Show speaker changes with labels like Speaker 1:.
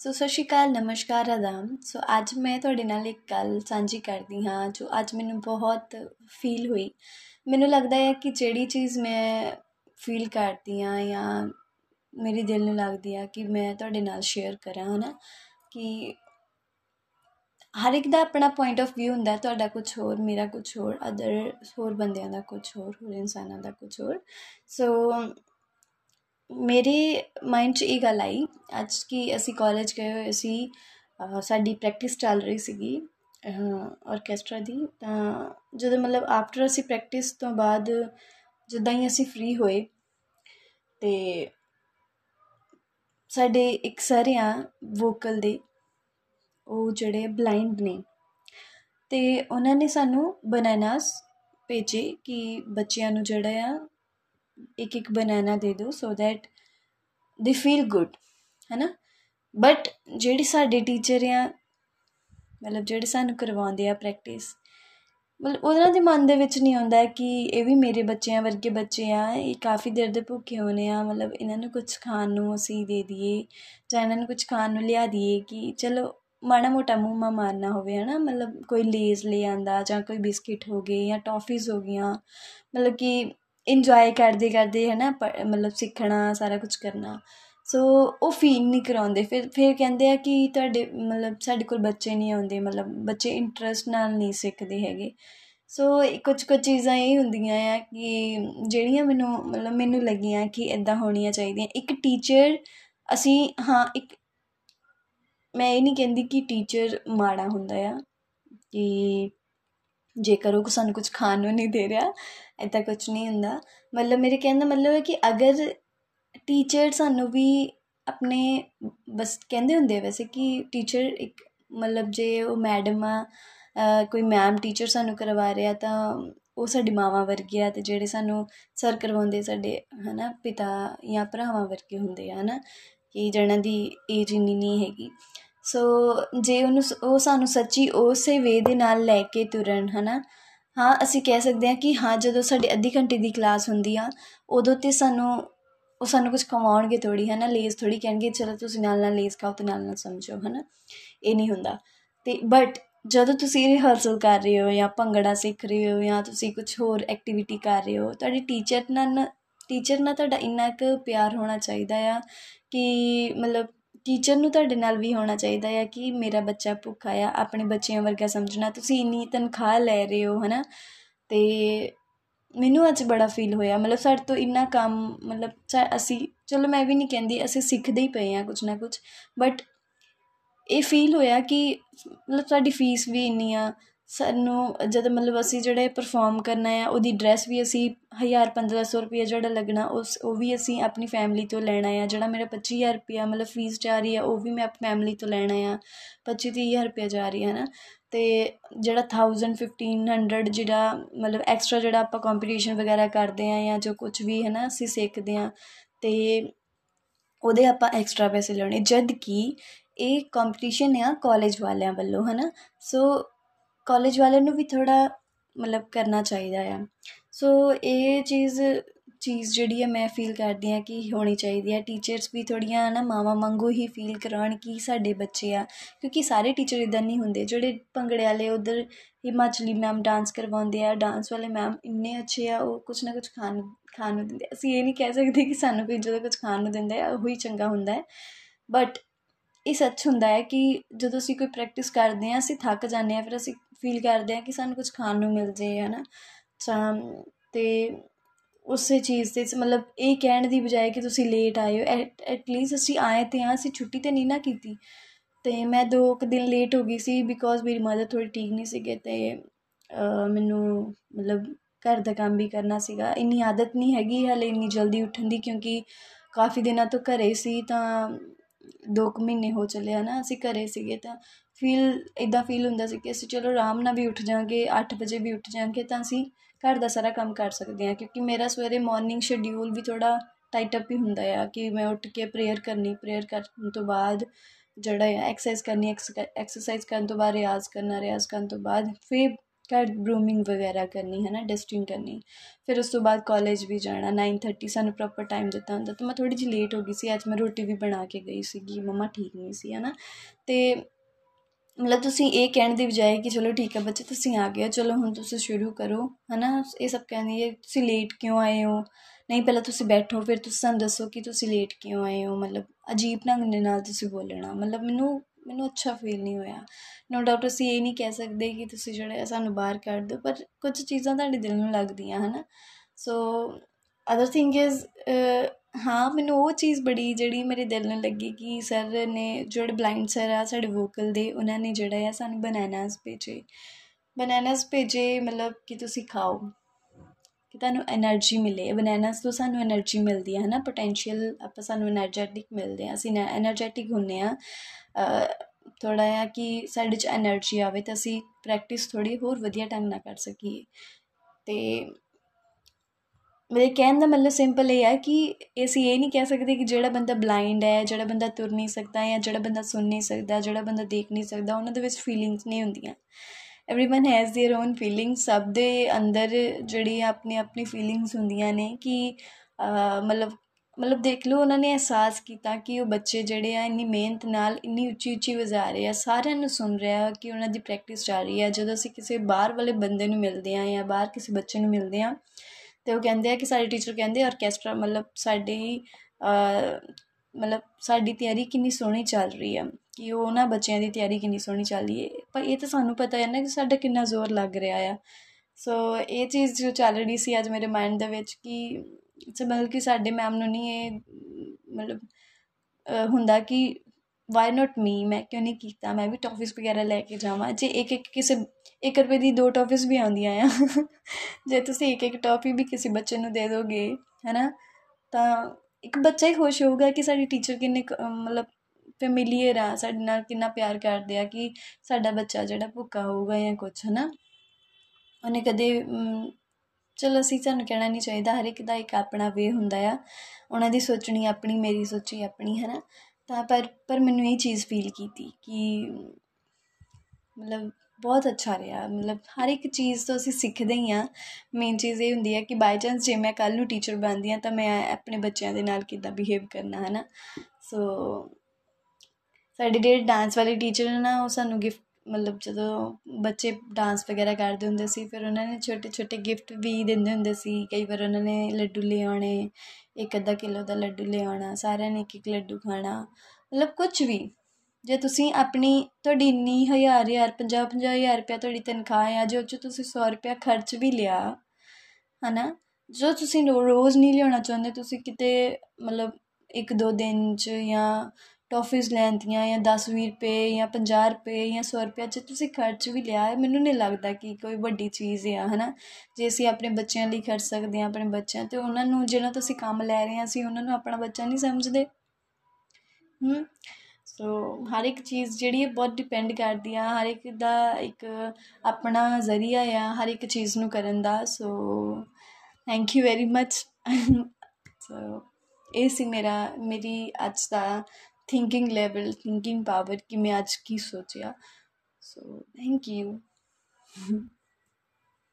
Speaker 1: ਸੋ ਸਤਿ ਸ਼੍ਰੀ ਅਕਾਲ, ਨਮਸਕਾਰ, ਆਦਾਮ। ਸੋ ਅੱਜ ਮੈਂ ਤੁਹਾਡੇ ਨਾਲ ਇੱਕ ਗੱਲ ਸਾਂਝੀ ਕਰਦੀ ਹਾਂ, ਜੋ ਅੱਜ ਮੈਨੂੰ ਬਹੁਤ ਫੀਲ ਹੋਈ। ਮੈਨੂੰ ਲੱਗਦਾ ਹੈ ਕਿ ਜਿਹੜੀ ਚੀਜ਼ ਮੈਂ ਫੀਲ ਕਰਦੀ ਹਾਂ ਜਾਂ ਮੇਰੇ ਦਿਲ ਨੂੰ ਲੱਗਦੀ ਆ ਕਿ ਮੈਂ ਤੁਹਾਡੇ ਨਾਲ ਸ਼ੇਅਰ ਕਰਾਂ, ਹਨਾ? ਕਿ ਹਰ ਇੱਕ ਦਾ ਆਪਣਾ ਪੁਆਇੰਟ ਆਫ View ਹੁੰਦਾ, ਤੁਹਾਡਾ ਕੁਝ ਹੋਰ, ਮੇਰਾ ਕੁਝ ਹੋਰ ਅਦਰ ਹੋਰ ਬੰਦਿਆਂ ਦਾ ਕੁਝ ਹੋਰ ਹੋਰ ਇਨਸਾਨਾਂ ਦਾ ਕੁਝ ਹੋਰ। ਸੋ ਮੇਰੇ ਮਾਈਂਡ 'ਚ ਇਹ ਗੱਲ ਆਈ, ਅੱਜ ਕਿ ਅਸੀਂ ਕਾਲਜ ਗਏ ਹੋਏ ਸੀ ਸਾਡੀ ਪ੍ਰੈਕਟਿਸ ਚੱਲ ਰਹੀ ਸੀਗੀ ਆਰਕੈਸਟਰਾ ਦੀ, ਤਾਂ ਜਦੋਂ ਮਤਲਬ ਆਫਟਰ ਅਸੀਂ ਪ੍ਰੈਕਟਿਸ ਤੋਂ ਬਾਅਦ ਜਿੱਦਾਂ ਹੀ ਅਸੀਂ ਫ੍ਰੀ ਹੋਏ, ਤੇ ਸਾਡੇ ਇੱਕ ਸਰ ਆ ਵੋਕਲ ਦੇ, ਉਹ ਜਿਹੜੇ ਬਲਾਈਂਡ ਨੇ, ਤੇ ਉਹਨਾਂ ਨੇ ਸਾਨੂੰ ਬਨਾਨਾਸ ਭੇਜੇ ਕਿ ਬੱਚਿਆਂ ਨੂੰ ਜਿਹੜਾ ਆ ਇੱਕ ਇੱਕ ਬਨਾਨਾ ਦੇ ਦਿਓ so that they feel good ਹੈਨਾ ਬਟ ਜਿਹੜੀ ਸਾਡੇ ਟੀਚਰ ਆ ਮਤਲਬ ਜਿਹੜੇ ਸਾਨੂੰ ਕਰਵਾਉਂਦੇ ਆ ਪ੍ਰੈਕਟਿਸ ਮਤਲਬ ਉਹਨਾਂ ਦੇ ਮਨ ਦੇ ਵਿੱਚ ਨਹੀਂ ਆਉਂਦਾ ਕਿ ਇਹ ਵੀ ਮੇਰੇ ਬੱਚਿਆਂ ਵਰਗੇ ਬੱਚੇ ਆ ਇਹ ਕਾਫੀ ਦੇਰ ਦੇ ਭੁੱਖੇ ਹੋਣੇ ਆ ਮਤਲਬ ਇਹਨਾਂ ਨੂੰ ਕੁਝ ਖਾਣ ਨੂੰ ਅਸੀਂ ਦੇ ਦਈਏ ਜਾਂ ਇਹਨਾਂ ਨੂੰ ਕੁਝ ਖਾਣ ਨੂੰ ਲਿਆ ਦਈਏ ਕਿ ਚਲੋ ਮਾੜਾ ਮੋਟਾ ਮੂੰਹ ਮਾ ਮਾਰਨਾ ਹੋਵੇ ਹਨਾ ਮਤਲਬ ਕੋਈ ਲੇਜ਼ ਲੈ ਆਂਦਾ ਜਾਂ ਕੋਈ ਬਿਸਕਿਟ ਹੋ ਗਏ ਜਾਂ ਟੌਫੀਜ਼ ਹੋ ਗਈਆਂ ਮਤਲਬ ਕਿ ਇੰਜੋਏ ਕਰਦੇ ਕਰਦੇ ਹੈ ਨਾ ਮਤਲਬ ਸਿੱਖਣਾ, ਸਾਰਾ ਕੁਝ ਕਰਨਾ। ਸੋ ਉਹ ਫੀਲ ਨਹੀਂ ਕਰਾਉਂਦੇ। ਫਿਰ ਫਿਰ ਕਹਿੰਦੇ ਆ ਕਿ ਤੁਹਾਡੇ, ਮਤਲਬ ਸਾਡੇ ਕੋਲ ਬੱਚੇ ਨਹੀਂ ਆਉਂਦੇ, ਮਤਲਬ ਬੱਚੇ ਇੰਟਰਸਟ ਨਾਲ ਨਹੀਂ ਸਿੱਖਦੇ ਹੈਗੇ। ਸੋ ਕੁਝ ਕੁਝ ਚੀਜ਼ਾਂ ਇਹ ਹੁੰਦੀਆਂ ਆ ਕਿ ਜਿਹੜੀਆਂ ਮੈਨੂੰ, ਮਤਲਬ ਮੈਨੂੰ ਲੱਗੀਆਂ ਕਿ ਇਦਾਂ ਹੋਣੀਆਂ ਚਾਹੀਦੀਆਂ। ਇੱਕ ਟੀਚਰ ਅਸੀਂ, ਹਾਂ, ਇੱਕ, ਮੈਂ ਇਹ ਨਹੀਂ ਕਹਿੰਦੀ ਕਿ ਟੀਚਰ ਮਾੜਾ ਹੁੰਦਾ ਆ, ਕਿ ਜੇਕਰ ਉਹ ਸਾਨੂੰ ਕੁਝ ਖਾਣ ਨੂੰ ਨਹੀਂ ਦੇ ਰਿਹਾ ਇਦਾਂ ਕੁਝ ਨਹੀਂ ਹੁੰਦਾ। ਮਤਲਬ ਮੇਰੇ ਕਹਿਣ ਦਾ ਮਤਲਬ ਹੈ ਕਿ ਅਗਰ ਟੀਚਰ ਸਾਨੂੰ ਵੀ ਆਪਣੇ ਬਸ ਕਹਿੰਦੇ ਹੁੰਦੇ ਵੈਸੇ ਕਿ ਟੀਚਰ ਇੱਕ ਮਤਲਬ ਜੇ ਉਹ ਮੈਡਮ ਆ ਕੋਈ ਮੈਮ ਟੀਚਰ ਸਾਨੂੰ ਕਰਵਾ ਰਿਹਾ ਤਾਂ ਉਹ ਸਾਡੀ ਮਾਵਾਂ ਵਰਗੀ ਆ ਤੇ ਜਿਹੜੇ ਸਾਨੂੰ ਸਰ ਕਰਵਾਉਂਦੇ ਸਾਡੇ ਹਨਾ ਪਿਤਾ ਜਾਂ ਭਰਾਵਾਂ ਵਰਗੇ ਹੁੰਦੇ ਆ ਹਨਾ ਕਿ ਜਿਹਨਾਂ ਦੀ ਏਜ ਇੰਨੀ ਨਹੀਂ ਹੈਗੀ। ਸੋ ਜੇ ਉਹਨੂੰ ਉਹ ਸਾਨੂੰ ਸੱਚੀ ਉਸੇ ਵੇ ਦੇ ਨਾਲ ਲੈ ਕੇ ਤੁਰਨ ਹਨਾ ਹਾਂ, ਅਸੀਂ ਕਹਿ ਸਕਦੇ ਹਾਂ ਕਿ ਹਾਂ, ਜਦੋਂ ਸਾਡੇ ਅੱਧੀ ਘੰਟੇ ਦੀ ਕਲਾਸ ਹੁੰਦੀ ਆ, ਉਦੋਂ ਤੇ ਸਾਨੂੰ, ਉਹ ਸਾਨੂੰ ਕੁਝ ਕਮਾਉਣਗੇ ਥੋੜੀ ਹੈ ਨਾ ਲੇਜ਼ ਥੋੜੀ ਕਹਿਣਗੇ, ਚਲੋ, ਤੁਸੀਂ ਨਾਲ ਨਾਲ ਲੇਜ਼ ਖਾਓ ਤੇ ਨਾਲ ਨਾਲ ਸਮਝੋ ਹੈ ਨਾ ਇਹ ਨਹੀਂ ਹੁੰਦਾ। ਤੇ ਬਟ ਜਦੋਂ ਤੁਸੀਂ ਰਿਹਰਸਲ ਕਰ ਰਹੇ ਹੋ ਜਾਂ ਭੰਗੜਾ ਸਿੱਖ ਰਹੇ ਹੋ ਜਾਂ ਤੁਸੀਂ ਕੁਝ ਹੋਰ ਐਕਟੀਵਿਟੀ ਕਰ ਰਹੇ ਹੋ, ਤੁਹਾਡੇ ਟੀਚਰ ਨਾਲ ਟੀਚਰ ਨਾਲ ਤੁਹਾਡਾ ਇੰਨਾ ਕੁ ਪਿਆਰ ਹੋਣਾ ਚਾਹੀਦਾ ਆ ਕਿ ਮਤਲਬ ਟੀਚਰ ਨੂੰ ਤੁਹਾਡੇ ਨਾਲ ਵੀ ਹੋਣਾ ਚਾਹੀਦਾ ਹੈ ਕਿ ਮੇਰਾ ਬੱਚਾ ਭੁੱਖਾ ਆ, ਆਪਣੇ ਬੱਚਿਆਂ ਵਰਗਾ ਸਮਝਣਾ। ਤੁਸੀਂ ਇੰਨੀ ਤਨਖਾਹ ਲੈ ਰਹੇ ਹੋ, ਹਨਾ? ਤੇ ਮੈਨੂੰ ਅੱਜ ਬੜਾ ਫੀਲ ਹੋਇਆ। ਮਤਲਬ ਸਾਡੇ ਤੋਂ ਇੰਨਾ ਕੰਮ, ਮਤਲਬ ਅਸੀਂ, ਚਲੋ ਮੈਂ ਵੀ ਨਹੀਂ ਕਹਿੰਦੀ, ਅਸੀਂ ਸਿੱਖਦੇ ਹੀ ਪਏ ਆ ਕੁਝ ਨਾ ਕੁਝ ਬਟ ਇਹ ਫੀਲ ਹੋਇਆ ਕਿ, ਮਤਲਬ ਸਾਡੀ ਫੀਸ ਵੀ ਇੰਨੀ ਆ ਸਾਨੂੰ ਜਦ ਮਤਲਬ ਅਸੀਂ ਜਿਹੜੇ ਪਰਫਾਰਮ ਕਰਨਾ ਆ, ਉਹਦੀ ਡਰੈਸ ਵੀ ਅਸੀਂ 1000 1500 ਰੁਪਏ ਜਿਹੜਾ ਲੱਗਣਾ, ਉਸ, ਉਹ ਵੀ ਅਸੀਂ ਆਪਣੀ ਫੈਮਿਲੀ ਤੋਂ ਲੈਣਾ ਆ। ਜਿਹੜਾ ਮੇਰਾ 25000 ਰੁਪਏ ਮਤਲਬ ਫੀਸ ਜਾ ਰਹੀ ਆ, ਉਹ ਵੀ ਮੈਂ ਆਪਣੀ ਫੈਮਿਲੀ ਤੋਂ ਲੈਣਾ ਆ। 25 30000 ਰੁਪਏ ਜਾ ਰਹੀ ਹੈ ਨਾ। ਤੇ ਜਿਹੜਾ 1000 1500 ਜਿਹੜਾ ਮਤਲਬ ਐਕਸਟਰਾ ਜਿਹੜਾ ਆਪਾਂ ਕੰਪੀਟੀਸ਼ਨ ਵਗੈਰਾ ਕਰਦੇ ਆ ਜਾਂ ਜੋ ਕੁਝ ਵੀ ਹੈ ਨਾ ਅਸੀਂ ਸਿੱਖਦੇ ਆ, ਤੇ ਉਹਦੇ ਆਪਾਂ ਐਕਸਟਰਾ ਪੈਸੇ ਲੈਣੇ ਜਦ ਕਿ ਇਹ ਕੰਪੀਟੀਸ਼ਨ ਆ ਕਾਲਜ ਵਾਲਿਆਂ ਵੱਲੋਂ ਹੈ ਨਾ ਸੋ ਕਾਲਜ ਵਾਲਿਆਂ ਨੂੰ ਵੀ ਥੋੜਾ ਮਤਲਬ ਕਰਨਾ ਚਾਹੀਦਾ ਆ। ਸੋ ਇਹ ਚੀਜ਼ ਚੀਜ਼ ਜਿਹੜੀ ਹੈ ਮੈਂ ਫੀਲ ਕਰਦੀ ਆ ਕਿ ਹੋਣੀ ਚਾਹੀਦੀ ਹੈ ਟੀਚਰਸ ਵੀ ਥੋੜੀਆਂ ਨਾ ਮਾਵਾ ਵਾਂਗੂ ਹੀ ਫੀਲ ਕਰਾਉਣ ਕਿ ਸਾਡੇ ਬੱਚੇ ਆ, ਕਿਉਂਕਿ ਸਾਰੇ ਟੀਚਰ ਇਦਾਂ ਨਹੀਂ ਹੁੰਦੇ। ਜਿਹੜੇ ਭੰਗੜੇ ਵਾਲੇ ਉਧਰ ਹਿਮਾਚਲੀ ਮੈਮ ਡਾਂਸ ਕਰਵਾਉਂਦੇ ਆ ਡਾਂਸ ਵਾਲੇ ਮੈਮ ਇੰਨੇ ਅੱਛੇ ਆ, ਉਹ ਕੁਝ ਨਾ ਕੁਝ ਖਾਣ ਖਾਣ ਨੂੰ ਦਿੰਦੇ ਅਸੀਂ ਇਹ ਨਹੀਂ ਕਹਿ ਸਕਦੇ ਕਿ ਸਾਨੂੰ ਕੋਈ ਜਦੋਂ ਕੁਝ ਖਾਣ ਨੂੰ ਦਿੰਦਾ ਹੈ ਉਹੀ ਚੰਗਾ ਹੁੰਦਾ ਹੈ। ਬਟ ਇਹ ਸੱਚ ਹੁੰਦਾ ਹੈ ਕਿ ਜਦੋਂ ਅਸੀਂ ਕੋਈ ਪ੍ਰੈਕਟਿਸ ਕਰਦੇ ਆ ਅਸੀਂ ਥੱਕ ਜਾਂਦੇ ਆ ਫਿਰ ਅਸੀਂ ਫੀਲ ਕਰਦੇ ਆ ਕਿ ਸਾਨੂੰ ਕੁਝ ਖਾਣ ਨੂੰ ਮਿਲ ਜੇ, ਹਨਾ? ਤਾਂ, ਤੇ ਉਸੇ ਚੀਜ਼ ਤੇ ਮਤਲਬ ਇਹ ਕਹਿਣ ਦੀ ਬਜਾਏ ਕਿ ਤੁਸੀਂ ਲੇਟ ਆਏ ਹੋ ਐਟ ਲੀਸਟ ਅਸੀਂ ਆਏ ਤੇ ਆ ਅਸੀਂ ਛੁੱਟੀ ਤੇ ਨਹੀਂ ਨਾ ਕੀਤੀ। ਤੇ ਮੈਂ ਦੋ ਕੁ ਦਿਨ ਲੇਟ ਹੋ ਗਈ ਸੀ ਬਿਕੋਜ਼ ਮੇਰੀ ਮਦਰ ਥੋੜੀ ਠੀਕ ਨਹੀਂ ਸੀਗੇ ਤੇ ਮੈਨੂੰ ਮਤਲਬ ਘਰ ਦਾ ਕੰਮ ਵੀ ਕਰਨਾ ਸੀਗਾ। ਇੰਨੀ ਆਦਤ ਨਹੀਂ ਹੈਗੀ ਹਲੇ ਇੰਨੀ ਜਲਦੀ ਉੱਠਣ ਦੀ ਕਿਉਂਕਿ ਕਾਫੀ ਦਿਨਾਂ ਤੋਂ ਘਰੇ ਸੀ ਤਾਂ ਦੋ ਕੁ ਮਹੀਨੇ ਹੋ ਚੱਲੇ ਹਨਾ ਅਸੀਂ ਘਰੇ ਸੀਗੇ ਤਾਂ ਫੀਲ ਇਦਾਂ ਫੀਲ ਹੁੰਦਾ ਸੀ ਕਿ ਅਸੀਂ ਚਲੋ ਆਰਾਮ ਨਾਲ ਵੀ ਉੱਠ ਜਾਾਂਗੇ 8 ਵਜੇ ਵੀ ਉੱਠ ਜਾਾਂਗੇ ਤਾਂ ਅਸੀਂ ਘਰ ਦਾ ਸਾਰਾ ਕੰਮ ਕਰ ਸਕਦੇ ਹਾਂ, ਕਿਉਂਕਿ ਮੇਰਾ ਸਵੇਰੇ ਮਾਰਨਿੰਗ ਸ਼ਡਿਊਲ ਵੀ ਥੋੜਾ ਟਾਈਟ ਅਪ ਹੀ ਹੁੰਦਾ ਆ ਕਿ ਮੈਂ ਉੱਠ ਕੇ ਪ੍ਰੇਅਰ ਕਰਨੀ ਪ੍ਰੇਅਰ ਕਰਨ ਤੋਂ ਬਾਅਦ ਜਿਹੜਾ ਹੈ ਐਕਸਰਸਾਈਜ਼ ਕਰਨੀ ਐਕਸਰਸਾਈਜ਼ ਕਰਨ ਤੋਂ ਬਾਅਦ ਰਿਆਜ਼ ਕਰਨਾ, ਰਿਆਜ਼ ਕਰਨ ਤੋਂ ਬਾਅਦ ਫਿਰ ਘਰ ਗਰੂਮਿੰਗ ਵਗੈਰਾ ਕਰਨੀ ਹੈ ਨਾ ਡਸਟਿੰਗ ਕਰਨੀ। ਫਿਰ ਉਸ ਤੋਂ ਬਾਅਦ ਕਾਲਜ ਵੀ ਜਾਣਾ 9:30 ਸਾਨੂੰ ਪ੍ਰੋਪਰ ਟਾਈਮ ਦਿੱਤਾ ਹੁੰਦਾ, ਤਾਂ ਮੈਂ ਥੋੜੀ ਜਿਹੀ ਲੇਟ ਹੋ ਗਈ ਸੀ, ਅੱਜ ਮੈਂ ਰੋਟੀ ਵੀ ਬਣਾ ਕੇ ਗਈ ਸੀਗੀ, ਮਮਾ ਠੀਕ ਨਹੀਂ ਸੀ ਹੈ ਨਾ ਅਤੇ ਮਤਲਬ ਤੁਸੀਂ ਇਹ ਕਹਿਣ ਦੀ ਬਜਾਏ ਕਿ ਚਲੋ ਠੀਕ ਹੈ ਬੱਚੇ, ਤੁਸੀਂ ਆ ਗਏ ਚਲੋ ਹੁਣ ਤੁਸੀਂ ਸ਼ੁਰੂ ਕਰੋ ਹੈ ਨਾ ਇਹ ਸਭ ਕਹਿੰਦੀ ਹੈ ਤੁਸੀਂ ਲੇਟ ਕਿਉਂ ਆਏ ਹੋ? ਨਹੀਂ, ਪਹਿਲਾਂ ਤੁਸੀਂ ਬੈਠੋ, ਫਿਰ ਤੁਸੀਂ ਸਾਨੂੰ ਦੱਸੋ ਕਿ ਤੁਸੀਂ ਲੇਟ ਕਿਉਂ ਆਏ ਹੋ? ਮਤਲਬ ਅਜੀਬ ਢੰਗ ਦੇ ਨਾਲ ਤੁਸੀਂ ਬੋਲਣਾ, ਮਤਲਬ ਮੈਨੂੰ ਮੈਨੂੰ ਅੱਛਾ ਫੀਲ ਨਹੀਂ ਹੋਇਆ। ਨੋ ਡਾਊਟ ਅਸੀਂ ਇਹ ਨਹੀਂ ਕਹਿ ਸਕਦੇ ਕਿ ਤੁਸੀਂ ਜਿਹੜੇ ਸਾਨੂੰ ਬਾਹਰ ਕੱਢ ਦਿਓ, ਪਰ ਕੁਝ ਚੀਜ਼ਾਂ ਤੁਹਾਡੇ ਦਿਲ ਨੂੰ ਲੱਗਦੀਆਂ, ਹਨ? ਸੋ ਅਦਰ ਥਿੰਗ ਇਜ਼ ਹਾਂ, ਮੈਨੂੰ ਉਹ ਚੀਜ਼ ਬੜੀ ਜਿਹੜੀ ਮੇਰੇ ਦਿਲ ਨੂੰ ਲੱਗੀ ਕਿ ਸਰ ਨੇ, ਜਿਹੜੇ ਬਲਾਈਂਡ ਸਰ ਆ, ਸਾਡੇ ਵੋਕਲ ਦੇ, ਉਹਨਾਂ ਨੇ ਜਿਹੜਾ ਆ ਸਾਨੂੰ ਬਨਾਨਾਸ ਭੇਜੇ। ਬਨਾਨਾਸ ਭੇਜੇ, ਮਤਲਬ ਕਿ ਤੁਸੀਂ ਖਾਓ। ਕਿ ਤੁਹਾਨੂੰ ਐਨਰਜੀ ਮਿਲੇ ਬਨਾਨਾਸ ਤੋਂ ਸਾਨੂੰ ਐਨਰਜੀ ਮਿਲਦੀ ਹੈ ਨਾ ਪੋਟੈਂਸ਼ੀਅਲ ਆਪਾਂ ਸਾਨੂੰ ਐਨਰਜੈਟਿਕ ਮਿਲਦੇ ਆ ਅਸੀਂ ਐਨਰਜੈਟਿਕ ਹੁੰਨੇ ਆ ਥੋੜਾ ਜਿਹਾ ਕਿ ਸਾਡੇ ਚ ਐਨਰਜੀ ਆਵੇ ਤਾਂ ਅਸੀਂ ਪ੍ਰੈਕਟਿਸ ਥੋੜੀ ਹੋਰ ਵਧੀਆ ਢੰਗ ਨਾਲ ਕਰ ਸਕੀਏ। ਤੇ ਮੇਰੇ ਕਹਿਣ ਦਾ ਮਤਲਬ ਸਿੰਪਲ ਇਹ ਹੈ ਕਿ ਅਸੀਂ ਇਹ ਨਹੀਂ ਕਹਿ ਸਕਦੇ ਕਿ ਜਿਹੜਾ ਬੰਦਾ ਬਲਾਈਂਡ ਹੈ, ਜਿਹੜਾ ਬੰਦਾ ਤੁਰ ਨਹੀਂ ਸਕਦਾ ਜਾਂ ਜਿਹੜਾ ਬੰਦਾ ਸੁਣ ਨਹੀਂ ਸਕਦਾ, ਜਿਹੜਾ ਬੰਦਾ ਦੇਖ ਨਹੀਂ ਸਕਦਾ, ਉਹਨਾਂ ਦੇ ਵਿੱਚ ਫੀਲਿੰਗਸ ਨਹੀਂ ਹੁੰਦੀਆਂ। everyone has their own feelings ਸਭ ਦੇ ਅੰਦਰ ਜਿਹੜੀ ਆਪਣੀ ਆਪਣੀ ਫੀਲਿੰਗਸ ਹੁੰਦੀਆਂ ਨੇ ਕਿ ਮਤਲਬ ਮਤਲਬ ਦੇਖ ਲਓ ਉਹਨਾਂ ਨੇ ਅਹਿਸਾਸ ਕੀਤਾ ਕਿ ਉਹ ਬੱਚੇ ਜਿਹੜੇ ਆ ਇੰਨੀ ਮਿਹਨਤ ਨਾਲ ਇੰਨੀ ਉੱਚੀ ਉੱਚੀ ਵਜਾ ਰਹੇ ਆ ਸਾਰਿਆਂ ਨੂੰ ਸੁਣ ਰਿਹਾ ਕਿ ਉਹਨਾਂ ਦੀ ਪ੍ਰੈਕਟਿਸ ਚੱਲ ਰਹੀ ਹੈ ਜਦੋਂ ਅਸੀਂ ਕਿਸੇ ਬਾਹਰ ਵਾਲੇ ਬੰਦੇ ਨੂੰ ਮਿਲਦੇ ਆ ਜਾਂ ਬਾਹਰ ਕਿਸੇ ਬੱਚੇ ਨੂੰ ਮਿਲਦੇ ਆ ਤੇ ਉਹ ਕਹਿੰਦੇ ਆ ਕਿ ਸਾਡੇ ਟੀਚਰ ਕਹਿੰਦੇ ਆਰਕੈਸਟਰਾ ਮਤਲਬ ਸਾਡੀ ਮਤਲਬ ਸਾਡੀ ਤਿਆਰੀ ਕਿੰਨੀ ਸੋਹਣੀ ਚੱਲ ਰਹੀ ਆ ਕਿ ਉਹ ਉਹਨਾਂ ਬੱਚਿਆਂ ਦੀ ਤਿਆਰੀ ਕਿੰਨੀ ਸੋਹਣੀ ਚੱਲ ਰਹੀ ਹੈ ਪਰ ਇਹ ਤਾਂ ਸਾਨੂੰ ਪਤਾ ਹੈ ਨਾ ਕਿ ਸਾਡਾ ਕਿੰਨਾ ਜ਼ੋਰ ਲੱਗ ਰਿਹਾ ਆ। ਸੋ ਇਹ ਚੀਜ਼ ਜੋ ਚੱਲ ਰਹੀ ਸੀ ਅੱਜ ਮੇਰੇ ਮਾਈਂਡ ਦੇ ਵਿੱਚ ਕਿ ਮਤਲਬ ਕਿ ਸਾਡੇ ਮੈਮ ਨੂੰ ਨਹੀਂ ਇਹ, ਮਤਲਬ ਹੁੰਦਾ ਕਿ ਵਾਈ ਨਾਟ ਮੀ ਮੈਂ ਕਿਉਂ ਨਹੀਂ ਕੀਤਾ? ਮੈਂ ਵੀ ਟੌਫੀਸ ਵਗੈਰਾ ਲੈ ਕੇ ਜਾਵਾਂ। ਜੇ ਇੱਕ ਇੱਕ ਕਿਸੇ 1 ਰੁਪਏ ਦੀ ਦੋ ਟੌਫੀਸ ਵੀ ਆਉਂਦੀਆਂ ਆ। ਜੇ ਤੁਸੀਂ ਇੱਕ ਇੱਕ ਟੌਫੀ ਵੀ ਕਿਸੇ ਬੱਚੇ ਨੂੰ ਦੇ ਦੋਗੇ, ਹੈਨਾ, ਤਾਂ ਇੱਕ ਬੱਚਾ ਹੀ ਖੁਸ਼ ਹੋਊਗਾ ਕਿ ਸਾਡੀ ਟੀਚਰ ਕਿੰਨੇ ਮਤਲਬ ਫੈਮਿਲੀਅਰ ਆ, ਸਾਡੇ ਨਾਲ ਕਿੰਨਾ ਪਿਆਰ ਕਰਦੇ ਆ ਕਿ ਸਾਡਾ ਬੱਚਾ ਜਿਹੜਾ ਭੁੱਖਾ ਹੋਊਗਾ ਜਾਂ ਕੁਛ, ਹਨਾ? ਉਹਨੇ ਕਦੇ ਚਲੋ ਅਸੀਂ ਸਾਨੂੰ ਕਹਿਣਾ ਨਹੀਂ ਚਾਹੀਦਾ, ਹਰ ਇੱਕ ਦਾ ਇੱਕ ਆਪਣਾ ਵੇ ਹੁੰਦਾ ਆ। ਉਹਨਾਂ ਦੀ ਸੋਚਣੀ ਆਪਣੀ, ਮੇਰੀ ਸੋਚੀ ਆਪਣੀ ਹੈ ਨਾ ਤਾਂ ਪਰ ਪਰ ਮੈਨੂੰ ਇਹ ਚੀਜ਼ ਫੀਲ ਕੀਤੀ ਕਿ ਮਤਲਬ ਬਹੁਤ ਅੱਛਾ ਰਿਹਾ। ਮਤਲਬ ਹਰ ਇੱਕ ਚੀਜ਼ ਤੋਂ ਅਸੀਂ ਸਿੱਖਦੇ ਹੀ ਆ ਮੇਨ ਚੀਜ਼ ਇਹ ਹੁੰਦੀ ਹੈ ਕਿ ਬਾਈ ਚਾਂਸ ਜੇ ਮੈਂ ਕੱਲ ਨੂੰ ਟੀਚਰ ਬਣਦੀ ਆ ਤਾਂ ਮੈਂ ਆਪਣੇ ਬੱਚਿਆਂ ਦੇ ਨਾਲ ਕਿੱਦਾਂ ਬਿਹੇਵ ਕਰਨਾ ਹੈ ਨਾ ਸੋ ਸਾਡੇ ਜਿਹੜੇ ਡਾਂਸ ਵਾਲੇ ਟੀਚਰ ਨੇ ਨਾ, ਉਹ ਸਾਨੂੰ ਗਿਫਟ ਮਤਲਬ ਜਦੋਂ ਬੱਚੇ ਡਾਂਸ ਵਗੈਰਾ ਕਰਦੇ ਹੁੰਦੇ ਸੀ, ਫਿਰ ਉਹਨਾਂ ਨੇ ਛੋਟੇ ਛੋਟੇ ਗਿਫਟ ਵੀ ਦਿੰਦੇ ਹੁੰਦੇ ਸੀ। ਕਈ ਵਾਰ ਉਹਨਾਂ ਨੇ ਲੱਡੂ ਲੈ ਆਉਣੇ, ਇੱਕ ਅੱਧਾ ਕਿਲੋ ਦਾ ਲੱਡੂ ਲੈ ਆਉਣਾ, ਸਾਰਿਆਂ ਨੇ ਇੱਕ ਇੱਕ ਲੱਡੂ ਖਾਣਾ। ਮਤਲਬ ਕੁਝ ਵੀ। ਜੇ ਤੁਸੀਂ ਆਪਣੀ, ਤੁਹਾਡੀ ਇੰਨੀ ਹਜ਼ਾਰ ਹਜ਼ਾਰ, ਪੰਜਾਹ ਪੰਜਾਹ ਹਜ਼ਾਰ ਰੁਪਇਆ ਤੁਹਾਡੀ ਤਨਖਾਹ ਆ, ਜੋ ਚ ਤੁਸੀਂ 100 ਰੁਪਇਆ ਖਰਚ ਵੀ ਲਿਆ, ਹਨਾ? ਜੋ ਤੁਸੀਂ ਰੋਜ਼ ਨਹੀਂ ਲਿਆਉਣਾ ਚਾਹੁੰਦੇ, ਤੁਸੀਂ ਕਿਤੇ, ਮਤਲਬ ਇੱਕ ਦੋ ਦਿਨ ਚ ਜਾਂ ਟੌਫੀਜ਼ ਲੈਂਦੀਆਂ ਜਾਂ 10 20 ਰੁਪਏ ਜਾਂ 50 ਰੁਪਏ ਜਾਂ 100 ਰੁਪਏ ਜੇ ਤੁਸੀਂ ਖਰਚ ਵੀ ਲਿਆ ਹੈ। ਮੈਨੂੰ ਨਹੀਂ ਲੱਗਦਾ ਕਿ ਕੋਈ ਵੱਡੀ ਚੀਜ਼ ਆ, ਹਨਾ? ਜੇ ਅਸੀਂ ਆਪਣੇ ਬੱਚਿਆਂ ਲਈ ਖਰਚ ਸਕਦੇ ਆ ਆਪਣੇ ਬੱਚਿਆਂ ਤੇ ਉਹਨਾਂ ਨੂੰ ਜਿਹੜਾ ਤੁਸੀਂ ਕੰਮ ਲੈ ਰਹੇ ਆ ਅਸੀਂ ਉਹਨਾਂ ਨੂੰ ਆਪਣਾ ਬੱਚਾ ਨਹੀਂ ਸਮਝਦੇ। ਹੂੰ? ਸੋ ਹਰ ਇੱਕ ਚੀਜ਼ ਜਿਹੜੀ ਹੈ ਬਹੁਤ ਡਿਪੈਂਡ ਕਰਦੀ ਆ, ਹਰ ਇੱਕ ਦਾ ਇੱਕ ਆਪਣਾ ਜ਼ਰੀਆ ਆ, ਹਰ ਇੱਕ ਚੀਜ਼ ਨੂੰ ਕਰਨ ਦਾ। So thank you very much so ਇਹ ਸੀ ਮੇਰਾ, ਮੇਰੀ ਅੱਜ ਦਾ ਥਿੰਕਿੰਗ ਲੈਵਲ ਥਿੰਕਿੰਗ ਪਾਵਰ ਕਿ ਮੈਂ ਅੱਜ ਕੀ ਸੋਚਿਆ ਸੋ ਥੈਂਕ ਯੂ